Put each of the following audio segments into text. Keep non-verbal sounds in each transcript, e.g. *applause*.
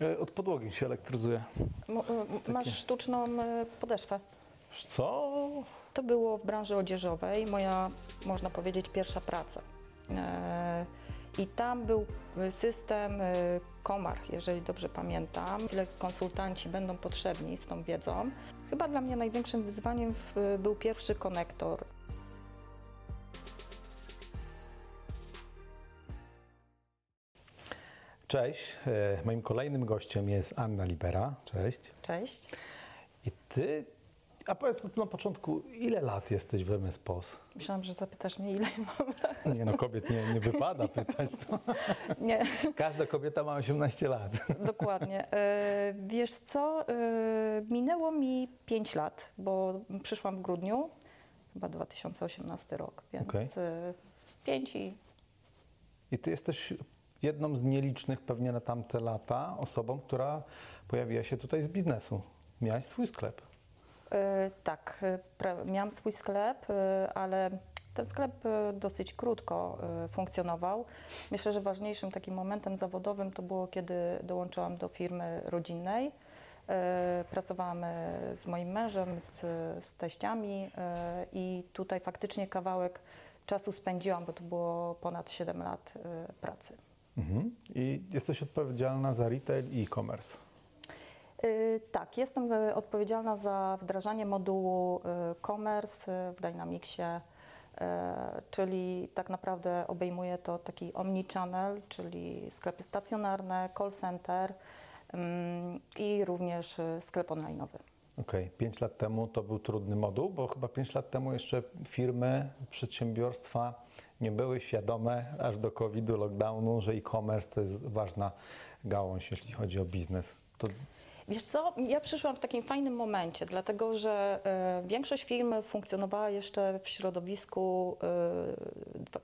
E, Od podłogi się elektryzuje. Mo- y, Masz sztuczną y, podeszwę. Wiesz Co? To było w branży odzieżowej moja, można powiedzieć, pierwsza praca. E, I tam był y, system y, Komarch, jeżeli dobrze pamiętam. Ile konsultanci będą potrzebni z tą wiedzą. Chyba dla mnie największym wyzwaniem w- był pierwszy konektor. Cześć. E, Moim kolejnym gościem jest Anna Libera. Cześć. Cześć. I ty, a powiedz na początku, ile lat jesteś w MS POS? Myślałam, że zapytasz mnie, ile mam. Nie no, kobiet nie, nie wypada *laughs* pytać. To. Nie, Każda kobieta ma 18 lat. dokładnie. E, Wiesz co, e, minęło mi 5 lat, bo przyszłam w grudniu, chyba 2018 rok, więc Okej. 5 i I ty jesteś jedną z nielicznych pewnie na tamte lata osobą, która pojawiła się tutaj z biznesu. Miałaś swój sklep. E, Tak, e, miałam swój sklep, e, ale ten sklep dosyć krótko funkcjonował. Myślę, że ważniejszym takim momentem zawodowym to było, kiedy dołączyłam do firmy rodzinnej. Pracowałam z moim mężem, z, z teściami i tutaj faktycznie kawałek czasu spędziłam, bo to było ponad 7 lat pracy. Mhm. I jesteś odpowiedzialna za retail i e-commerce. Y, Tak, jestem e, odpowiedzialna za wdrażanie modułu y, Commerce y, w Dynamicsie, y, czyli tak naprawdę obejmuje to taki omnichannel, czyli sklepy stacjonarne, call center ym, i również y, sklep online'owy. Okej, 5 lat temu to był trudny moduł, bo chyba 5 lat temu jeszcze firmy, przedsiębiorstwa nie były świadome aż do COVID-u, lockdownu, że e-commerce to jest ważna gałąź, jeśli chodzi o biznes. To Wiesz co, ja przyszłam w takim fajnym momencie, dlatego że e, większość firm funkcjonowała jeszcze w środowisku dwa-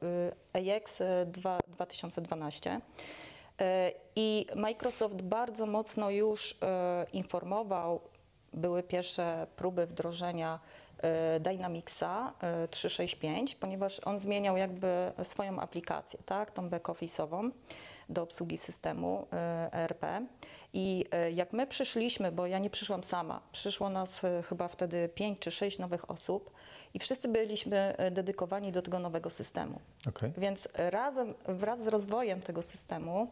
e, AX e, dwa- 2012 e, i Microsoft bardzo mocno już e, informował, były pierwsze próby wdrożenia e, Dynamicsa e, 365, ponieważ on zmieniał jakby swoją aplikację, tak, tą back-office'ową do obsługi systemu e, ERP. I jak my przyszliśmy, bo ja nie przyszłam sama, przyszło nas chyba wtedy 5 czy 6 nowych osób i wszyscy byliśmy dedykowani do tego nowego systemu. okej. Więc razem, wraz z rozwojem tego systemu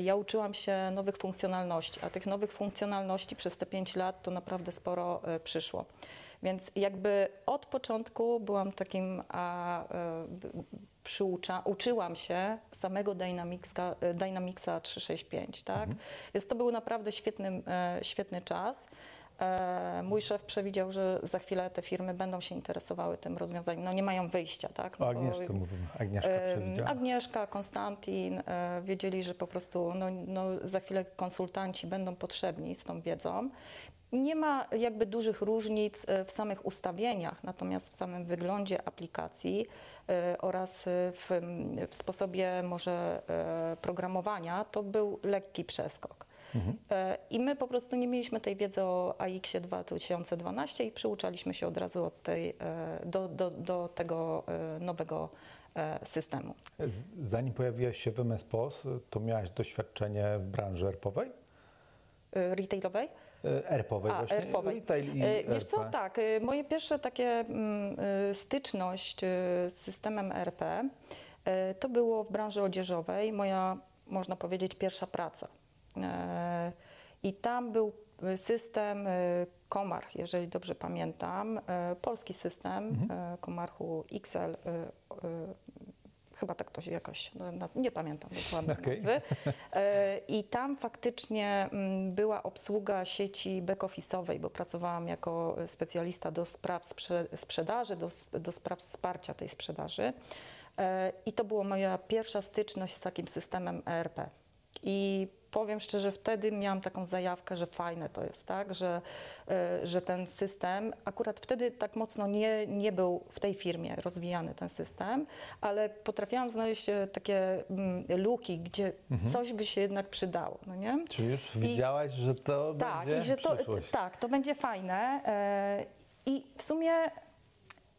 ja uczyłam się nowych funkcjonalności, a tych nowych funkcjonalności przez te 5 lat to naprawdę sporo e, przyszło. Więc jakby od początku byłam takim, a, e, przyucza, uczyłam się samego Dynamicsa, e, Dynamicsa 365, tak? Więc to był naprawdę świetny, e, świetny czas. E, Mój szef przewidział, że za chwilę te firmy będą się interesowały tym rozwiązaniem. No nie mają wyjścia, tak? O No bo- Agnieszce mówimy. Agnieszka przewidziała. Agnieszka, Konstantin e, wiedzieli, że po prostu no, no, za chwilę konsultanci będą potrzebni z tą wiedzą. Nie ma jakby dużych różnic e, w samych ustawieniach, natomiast w samym wyglądzie aplikacji oraz w, w sposobie może programowania to był lekki przeskok. E, I my po prostu nie mieliśmy tej wiedzy o AX 2012 i przyuczaliśmy się od razu od tej, e, do, do, do tego e, nowego systemu. Zanim pojawiłaś się w MS POS, to miałaś doświadczenie w branży ERP-owej? Retailowej? ERP-owej A, właśnie? ERP-owej. Retail i Wiesz co, ERP. tak, moje pierwsze takie mm, styczność z systemem ERP e, to było w branży odzieżowej, moja, można powiedzieć, pierwsza praca. E, I tam był system e, Komarch, jeżeli dobrze pamiętam, e, polski system e, Komarchu XL, chyba tak to się jakoś, no, nie pamiętam dokładnie Okej. nazwy. I tam faktycznie mm, była obsługa sieci back-office'owej, bo pracowałam jako specjalista do spraw sprze- sprzedaży, do, do spraw wsparcia tej sprzedaży. I to była moja pierwsza styczność z takim systemem ERP. I powiem szczerze, wtedy miałam taką zajawkę, że fajne to jest, tak, że, e, że ten system, akurat wtedy tak mocno nie, nie był w tej firmie rozwijany ten system, ale potrafiłam znaleźć e, takie mm, luki, gdzie coś by się jednak przydało, no nie? Czyli już I- widziałaś, że to Tak, będzie i że to, przyszłość. tak, to będzie fajne. e, I w sumie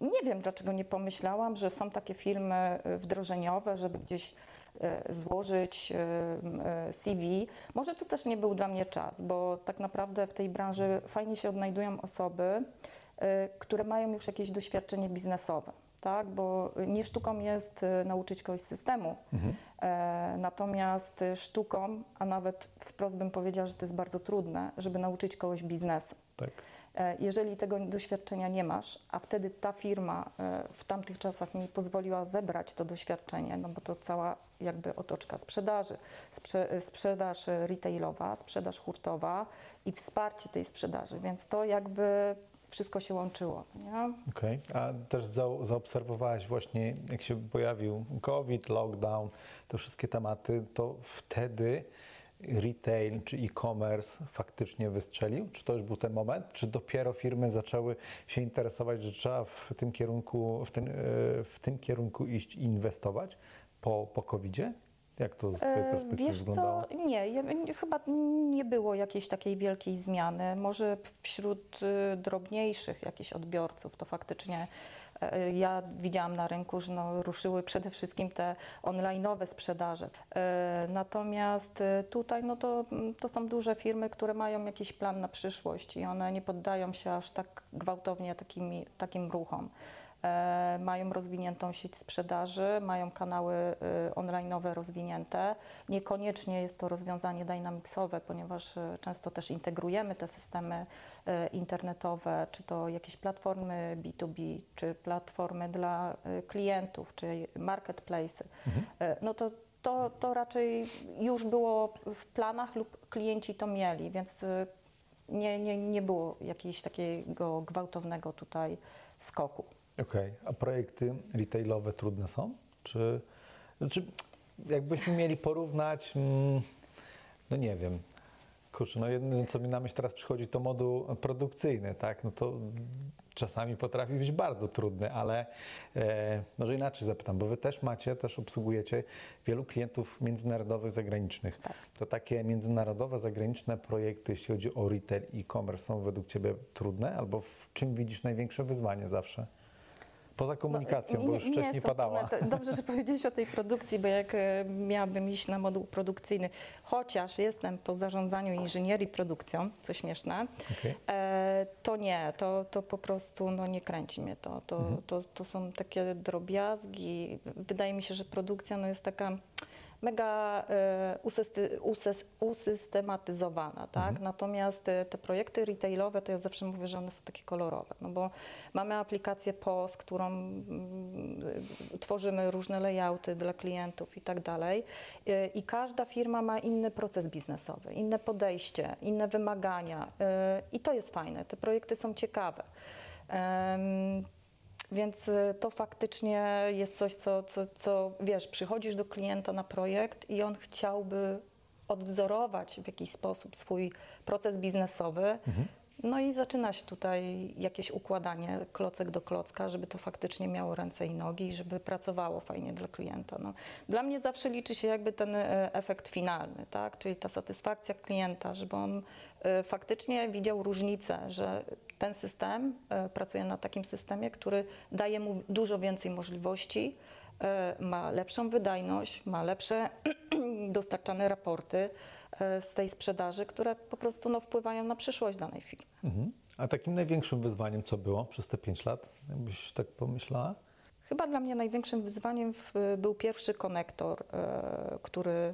nie wiem, dlaczego nie pomyślałam, że są takie firmy wdrożeniowe, żeby gdzieś złożyć e, e, CV. Może to też nie był dla mnie czas, bo tak naprawdę w tej branży fajnie się odnajdują osoby, e, które mają już jakieś doświadczenie biznesowe. Tak, bo nie sztuką jest e, nauczyć kogoś systemu, e, natomiast e, sztuką, a nawet wprost bym powiedziała, że to jest bardzo trudne, żeby nauczyć kogoś biznesu. Tak. E, Jeżeli tego doświadczenia nie masz, a wtedy ta firma e, w tamtych czasach mi pozwoliła zebrać to doświadczenie, no bo to cała jakby otoczka sprzedaży, sprze sprzedaż retailowa, sprzedaż hurtowa i wsparcie tej sprzedaży, więc to jakby wszystko się łączyło. Okej, a też za, zaobserwowałaś właśnie, jak się pojawił COVID, lockdown, te wszystkie tematy, to wtedy retail czy e-commerce faktycznie wystrzelił? Czy to już był ten moment? Czy dopiero firmy zaczęły się interesować, że trzeba w tym kierunku, w tym, e, w tym kierunku iść i inwestować po, po COVID-zie? Jak to z Twojej E, perspektywy Wiesz wyglądało? co, nie, ja, chyba nie było jakiejś takiej wielkiej zmiany. Może wśród y, drobniejszych jakichś odbiorców to faktycznie ja widziałam na rynku, że no, ruszyły przede wszystkim te online'owe sprzedaże. E, Natomiast e, tutaj no to, to są duże firmy, które mają jakiś plan na przyszłość i one nie poddają się aż tak gwałtownie takimi, takim ruchom. E, mają rozwiniętą sieć sprzedaży, mają kanały e, online'owe rozwinięte. Niekoniecznie jest to rozwiązanie dynamicsowe, ponieważ e, często też integrujemy te systemy e, internetowe, czy to jakieś platformy B2B, czy platformy dla klientów, czy marketplace. E, No to to, to raczej już było w planach lub klienci to mieli, więc nie, nie, nie było jakiegoś takiego gwałtownego tutaj skoku. Okej, a projekty retailowe trudne są? Czy, czy jakbyśmy mieli porównać, mm, no nie wiem, kurczę, no jedyne co mi na myśl teraz przychodzi to moduł produkcyjny, tak, no to czasami potrafi być bardzo trudny, ale e, może inaczej zapytam, bo wy też macie, też obsługujecie wielu klientów międzynarodowych, zagranicznych. Tak. To takie międzynarodowe, zagraniczne projekty, jeśli chodzi o retail i e-commerce są według Ciebie trudne? Albo w czym widzisz największe wyzwanie zawsze? Poza komunikacją, No, bo już wcześniej są padała. To Dobrze, że powiedziałeś o tej produkcji, bo jak e, miałabym iść na moduł produkcyjny, chociaż jestem po zarządzaniu inżynierii produkcją, co śmieszne, Okej. e, to nie, to, to po prostu no, nie kręci mnie to. To, Mhm. to. to są takie drobiazgi. Wydaje mi się, że produkcja no, jest taka mega e, usystematyzowana, tak? Mhm. Natomiast e, te projekty retailowe, to ja zawsze mówię, że one są takie kolorowe, no bo mamy aplikację POS, którą mm, y, tworzymy różne layouty dla klientów i tak dalej i każda firma ma inny proces biznesowy, inne podejście, inne wymagania i to jest fajne, te projekty są ciekawe. Więc y, to faktycznie jest coś, co, co, co wiesz, przychodzisz do klienta na projekt i on chciałby odwzorować w jakiś sposób swój proces biznesowy. No i zaczyna się tutaj jakieś układanie klocek do klocka, żeby to faktycznie miało ręce i nogi i żeby pracowało fajnie dla klienta. No, dla mnie zawsze liczy się jakby ten e, efekt finalny, tak? czyli ta satysfakcja klienta, żeby on e, faktycznie widział różnicę, że ten system e, pracuje na takim systemie, który daje mu dużo więcej możliwości, ma lepszą wydajność, ma lepsze *clears throat* dostarczane raporty z tej sprzedaży, które po prostu no, wpływają na przyszłość danej firmy. Mhm. A takim największym wyzwaniem, co było przez te 5 lat, jakbyś tak pomyślała? Chyba dla mnie największym wyzwaniem był pierwszy konektor, e, który e,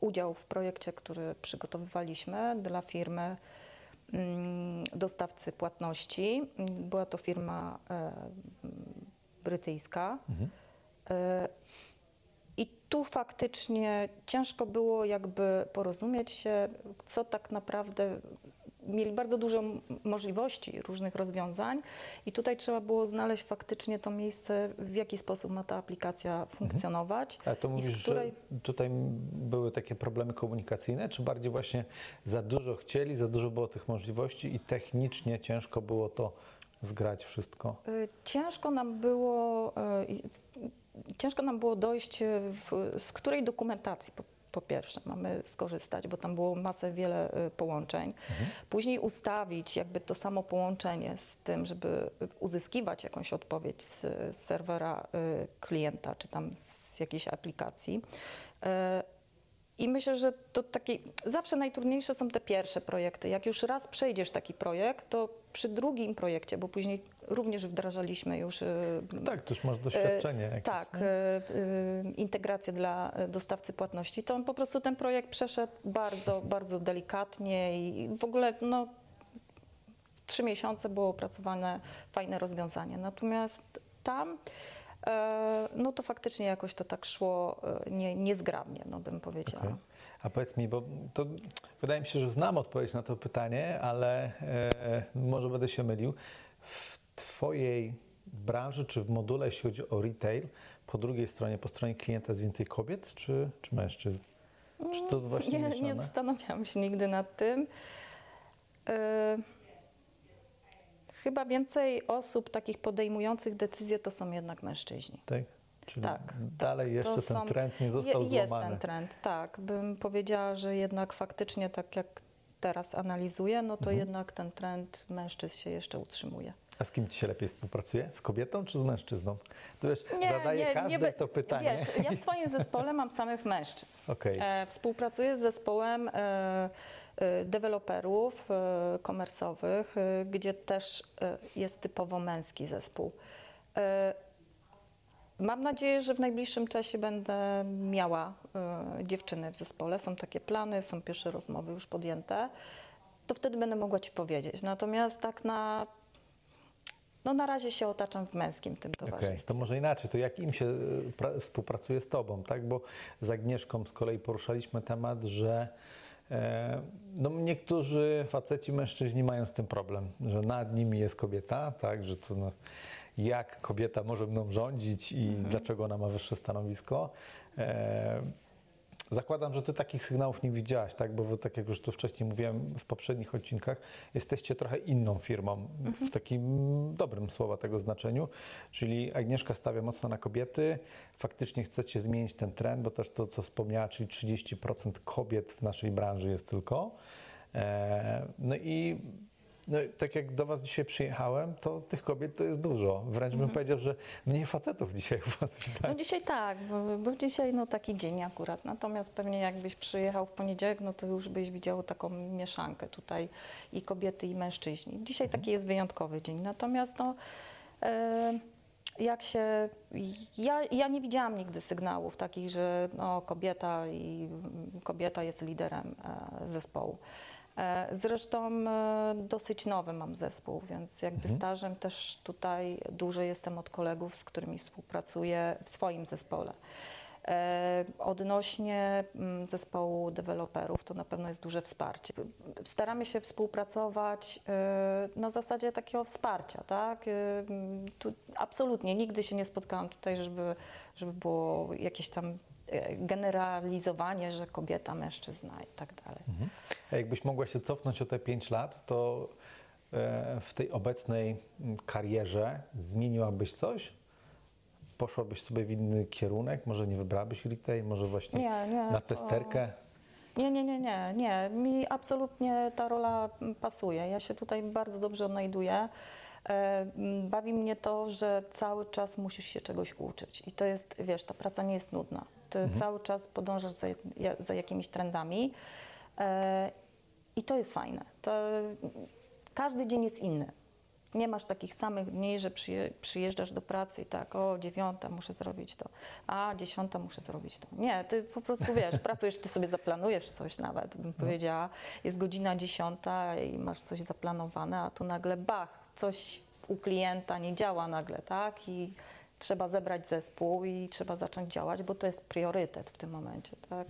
udział w projekcie, który przygotowywaliśmy dla firmy mm, dostawcy płatności. Była to firma e, brytyjska. E, I tu faktycznie ciężko było jakby porozumieć się, co tak naprawdę mieli bardzo dużo możliwości różnych rozwiązań i tutaj trzeba było znaleźć faktycznie to miejsce, w jaki sposób ma ta aplikacja funkcjonować. Ale to i mówisz, której... że tutaj były takie problemy komunikacyjne, czy bardziej właśnie za dużo chcieli, za dużo było tych możliwości i technicznie ciężko było to zgrać wszystko? Y, Ciężko nam było, y, ciężko nam było dojść, y, w, z której dokumentacji po, po pierwsze mamy skorzystać, bo tam było masę wiele y, połączeń. Później ustawić jakby to samo połączenie z tym, żeby uzyskiwać jakąś odpowiedź z, z serwera y, klienta, czy tam z jakiejś aplikacji. I myślę, że to takie, zawsze najtrudniejsze są te pierwsze projekty. Jak już raz przejdziesz taki projekt, to przy drugim projekcie, bo później również wdrażaliśmy już e, Tak, to już masz doświadczenie jakieś. tak, nie? e, integrację dla dostawcy płatności, to on po prostu ten projekt przeszedł bardzo, bardzo delikatnie i w ogóle no, trzy miesiące było opracowane fajne rozwiązanie. Natomiast tam no to faktycznie jakoś to tak szło e, nie, niezgrabnie, no bym powiedziała. Okej. A powiedz mi, bo to wydaje mi się, że znam odpowiedź na to pytanie, ale e, może będę się mylił. W Twojej branży czy w module, jeśli chodzi o retail, po drugiej stronie, po stronie klienta jest więcej kobiet czy, czy mężczyzn? Czy to właśnie nie, nie zastanawiałam się nigdy nad tym. E, chyba więcej osób takich podejmujących decyzje to są jednak mężczyźni. Tak? Czyli Tak, dalej jeszcze To ten są- trend nie został Je, jest złamany. ten trend, tak. Bym powiedziała, że jednak faktycznie tak jak teraz analizuję, no to Mhm. jednak ten trend mężczyzn się jeszcze utrzymuje. A z kim Ci się lepiej współpracuje? Z kobietą czy z mężczyzną? To wiesz, Nie, zadaję nie, każde nie to pytanie. Wiesz, ja w *laughs* swoim zespole mam samych mężczyzn. Okej. E, współpracuję z zespołem e, deweloperów e, komersowych, e, gdzie też e, jest typowo męski zespół. E, Mam nadzieję, że w najbliższym czasie będę miała e, dziewczyny w zespole. Są takie plany, są pierwsze rozmowy już podjęte. To wtedy będę mogła Ci powiedzieć. Natomiast tak na, no na razie się otaczam w męskim tym towarzystwie. to może inaczej, to jak im się y, pra- współpracuje z Tobą, tak? Bo z Agnieszką z kolei poruszaliśmy temat, że e, no niektórzy faceci, mężczyźni mają z tym problem, że nad nimi jest kobieta, tak? Że to no, jak kobieta może mną rządzić i dlaczego ona ma wyższe stanowisko. E, Zakładam, że ty takich sygnałów nie widziałaś, tak? Bo wy, tak jak już tu wcześniej mówiłem w poprzednich odcinkach, jesteście trochę inną firmą w takim dobrym słowa tego znaczeniu. Czyli Agnieszka stawia mocno na kobiety. Faktycznie chcecie zmienić ten trend, bo też to, co wspomniała, czyli 30% kobiet w naszej branży jest tylko. E, no i no, tak jak do Was dzisiaj przyjechałem, to tych kobiet to jest dużo. Wręcz bym powiedział, że mniej facetów dzisiaj u Was widać. No dzisiaj tak, bo, bo dzisiaj no taki dzień akurat. Natomiast pewnie jakbyś przyjechał w poniedziałek, no to już byś widział taką mieszankę tutaj i kobiety i mężczyźni. Dzisiaj taki jest wyjątkowy dzień. Natomiast no, e, jak się, ja, ja nie widziałam nigdy sygnałów takich, że no, kobieta i kobieta jest liderem e, zespołu. E, Zresztą e, dosyć nowy mam zespół, więc jakby stażem też tutaj dużo jestem od kolegów, z którymi współpracuję w swoim zespole. E, Odnośnie mm, zespołu deweloperów to na pewno jest duże wsparcie. Staramy się współpracować na zasadzie takiego wsparcia, tak? Tu absolutnie nigdy się nie spotkałam tutaj, żeby, żeby było jakieś tam generalizowanie, że kobieta, mężczyzna i tak dalej. A jakbyś mogła się cofnąć o te 5 lat, to e, w tej obecnej mm, karierze zmieniłabyś coś? Poszłabyś sobie w inny kierunek? Może nie wybrałabyś retail? Może właśnie Nie, nie. na testerkę? Nie, nie, nie, nie, nie. Mi absolutnie ta rola pasuje. Ja się tutaj bardzo dobrze odnajduję. E, Bawi mnie to, że cały czas musisz się czegoś uczyć. I to jest, wiesz, ta praca nie jest nudna. Ty cały czas podążasz za, za jakimiś trendami. E, I to jest fajne. To, każdy dzień jest inny. Nie masz takich samych dni, że przyje, przyjeżdżasz do pracy i tak, o dziewiąta muszę zrobić to, a dziesiąta muszę zrobić to. Nie, ty po prostu wiesz, *laughs* pracujesz, ty sobie zaplanujesz coś nawet, bym powiedziała. Jest godzina dziesiąta i masz coś zaplanowane, a tu nagle bach, coś u klienta nie działa nagle, tak? I trzeba zebrać zespół i trzeba zacząć działać, bo to jest priorytet w tym momencie, tak?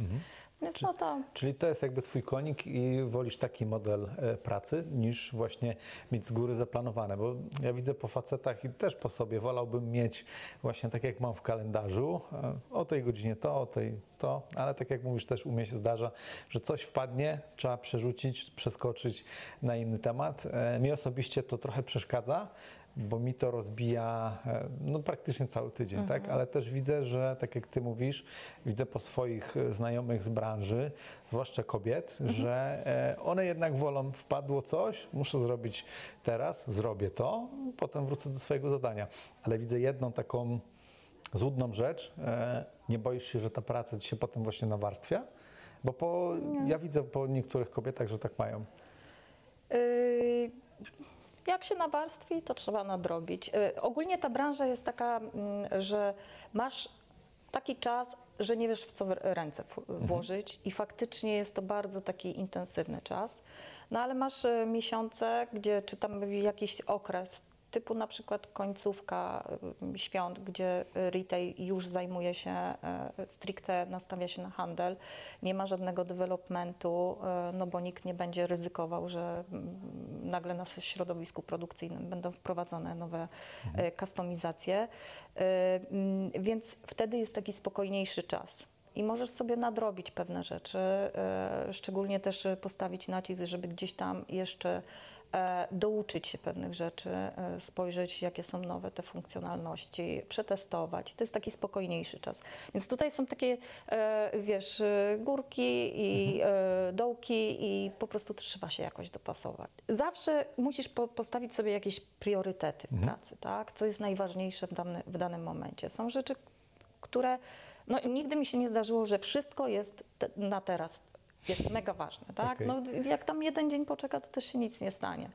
Więc no to Czyli to jest jakby twój konik i wolisz taki model e, pracy niż właśnie mieć z góry zaplanowane, bo ja widzę po facetach i też po sobie wolałbym mieć właśnie tak jak mam w kalendarzu, e, o tej godzinie to, o tej to, ale tak jak mówisz też u mnie się zdarza, że coś wpadnie, trzeba przerzucić, przeskoczyć na inny temat. E, Mi osobiście to trochę przeszkadza, bo mi to rozbija e, no, praktycznie cały tydzień, tak? Ale też widzę, że tak jak ty mówisz, widzę po swoich e, znajomych z branży, zwłaszcza kobiet, że e, one jednak wolą, wpadło coś, muszę zrobić teraz, zrobię to, potem wrócę do swojego zadania. Ale widzę jedną taką złudną rzecz. E, nie boisz się, że ta praca ci się potem właśnie nawarstwia? Bo po, ja widzę po niektórych kobietach, że tak mają. Y, Jak się nawarstwi, to trzeba nadrobić. Y, Ogólnie ta branża jest taka, mm, że masz taki czas, że nie wiesz w co ręce w- włożyć i faktycznie jest to bardzo taki intensywny czas. No ale masz y, miesiące, gdzie czy tam jakiś okres, typu na przykład końcówka y, świąt, gdzie retail już zajmuje się y, stricte, nastawia się na handel, nie ma żadnego developmentu, y, no bo nikt nie będzie ryzykował, że mm, nagle na środowisku produkcyjnym będą wprowadzone nowe kustomizacje, Y, mm, więc wtedy jest taki spokojniejszy czas. I możesz sobie nadrobić pewne rzeczy, szczególnie też postawić nacisk, żeby gdzieś tam jeszcze douczyć się pewnych rzeczy, e, spojrzeć, jakie są nowe te funkcjonalności, przetestować. To jest taki spokojniejszy czas. Więc tutaj są takie, e, wiesz, e, górki i e, dołki i po prostu trzeba się jakoś dopasować. Zawsze musisz po, postawić sobie jakieś priorytety w pracy, tak? Co jest najważniejsze w, dany, w danym momencie. Są rzeczy, które no, nigdy mi się nie zdarzyło, że wszystko jest te, na teraz jest mega ważne, tak? Okej. No, jak tam jeden dzień poczeka, to też się nic nie stanie.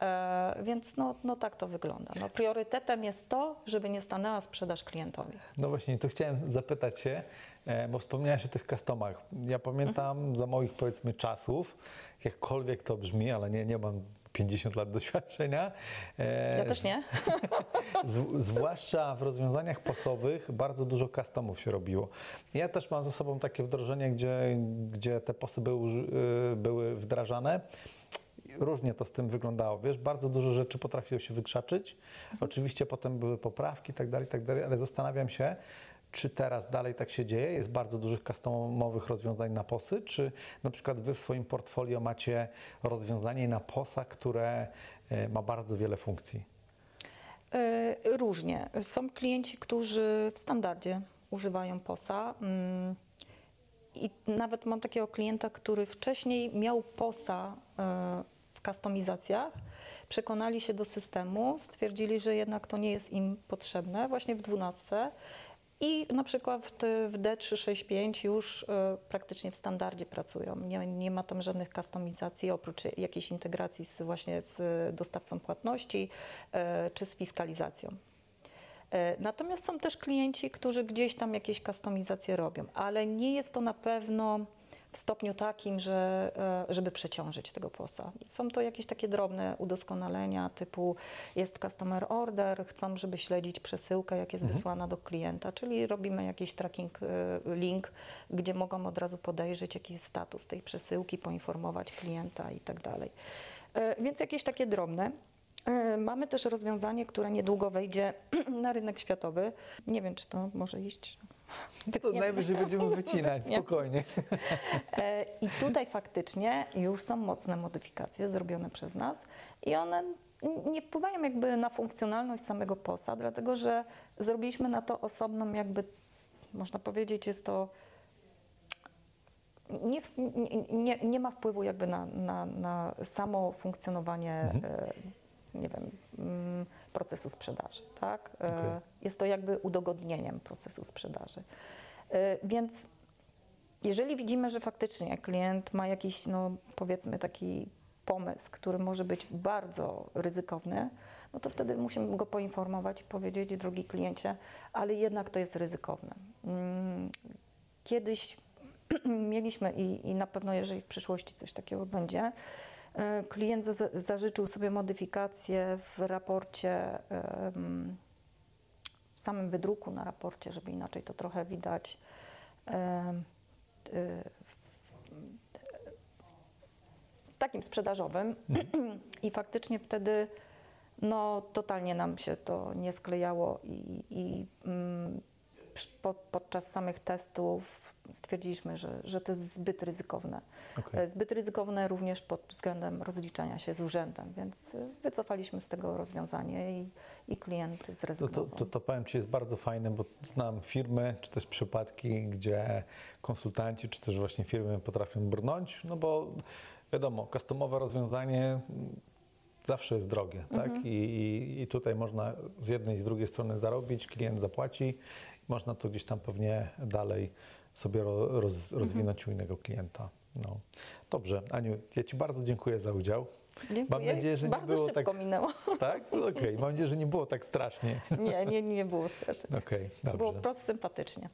E, więc no, no tak to wygląda. No, priorytetem jest to, żeby nie stanęła sprzedaż klientowi. No właśnie, tu chciałem zapytać się, e, bo wspomniałeś o tych customach. Ja pamiętam za moich powiedzmy czasów, jakkolwiek to brzmi, ale nie, nie mam 50 lat doświadczenia. e, Ja też nie. *laughs* Z, zwłaszcza w rozwiązaniach posowych bardzo dużo customów się robiło. Ja też mam za sobą takie wdrożenie, gdzie, gdzie te posy były, y, były wdrażane. Różnie to z tym wyglądało. Wiesz, bardzo dużo rzeczy potrafiło się wykrzaczyć. Oczywiście potem były poprawki tak dalej, tak dalej, ale zastanawiam się, czy teraz dalej tak się dzieje? Jest bardzo dużych customowych rozwiązań na posy, czy na przykład wy w swoim portfolio macie rozwiązanie na posa, które e, ma bardzo wiele funkcji? E, Różnie. Są klienci, którzy w standardzie używają POSA. mm, I nawet mam takiego klienta, który wcześniej miał POSA e, w kustomizacjach, przekonali się do systemu, stwierdzili, że jednak to nie jest im potrzebne, właśnie w 12. I na przykład w, te- w D365 już e, praktycznie w standardzie pracują. Nie, nie ma tam żadnych kustomizacji oprócz jakiejś integracji z, właśnie z dostawcą płatności e, czy z fiskalizacją. Natomiast są też klienci, którzy gdzieś tam jakieś kustomizacje robią, ale nie jest to na pewno w stopniu takim, że, e, żeby przeciążyć tego posa. Są to jakieś takie drobne udoskonalenia, typu jest customer order, chcą, żeby śledzić przesyłkę, jak jest wysłana do klienta, czyli robimy jakiś tracking e, link, gdzie mogą od razu podejrzeć, jaki jest status tej przesyłki, poinformować klienta i tak dalej. E, Więc jakieś takie drobne. Mamy też rozwiązanie, które niedługo wejdzie *clears throat* na rynek światowy. Nie wiem, czy to może iść. To najwyżej będziemy *laughs* wycinać, Nie. spokojnie. E, I tutaj faktycznie już są mocne modyfikacje zrobione przez nas i one nie wpływają jakby na funkcjonalność samego POSA, dlatego że zrobiliśmy na to osobną jakby, można powiedzieć, jest to nie, nie, nie, ma wpływu jakby na, na, na samo funkcjonowanie, e, nie wiem, mm, procesu sprzedaży, tak? E, Okej. Jest to jakby udogodnieniem procesu sprzedaży. E, Więc jeżeli widzimy, że faktycznie klient ma jakiś, no powiedzmy, taki pomysł, który może być bardzo ryzykowny, no to wtedy musimy go poinformować i powiedzieć, drogi kliencie, ale jednak to jest ryzykowne. Mm, Kiedyś *clears throat* mieliśmy i, i na pewno, jeżeli w przyszłości coś takiego będzie, klient za, zażyczył sobie modyfikację w raporcie, w samym wydruku na raporcie, żeby inaczej to trochę widać. y, takim sprzedażowym *clears throat* i faktycznie wtedy no totalnie nam się to nie sklejało i, i mm, podczas samych testów stwierdziliśmy, że, że to jest zbyt ryzykowne. Okej. E, Zbyt ryzykowne również pod względem rozliczania się z urzędem, więc y, wycofaliśmy z tego rozwiązanie i, i klient To, to, zrezygnował. to, to powiem Ci jest bardzo fajne, bo znam firmy, czy też przypadki, gdzie konsultanci, czy też właśnie firmy potrafią brnąć, no bo wiadomo, customowe rozwiązanie zawsze jest drogie, tak? I, i, I tutaj można z jednej i z drugiej strony zarobić, klient zapłaci można to gdzieś tam pewnie dalej sobie ro, roz, rozwinąć u innego klienta. No. Dobrze, Aniu, ja Ci bardzo dziękuję za udział. Dziękuję. Mam nadzieję, że nie Bardzo było szybko tak- minęło. Tak? Okej, mam nadzieję, że nie było tak strasznie. Nie, nie, nie było strasznie. Okej, Było dobrze. po prostu sympatycznie.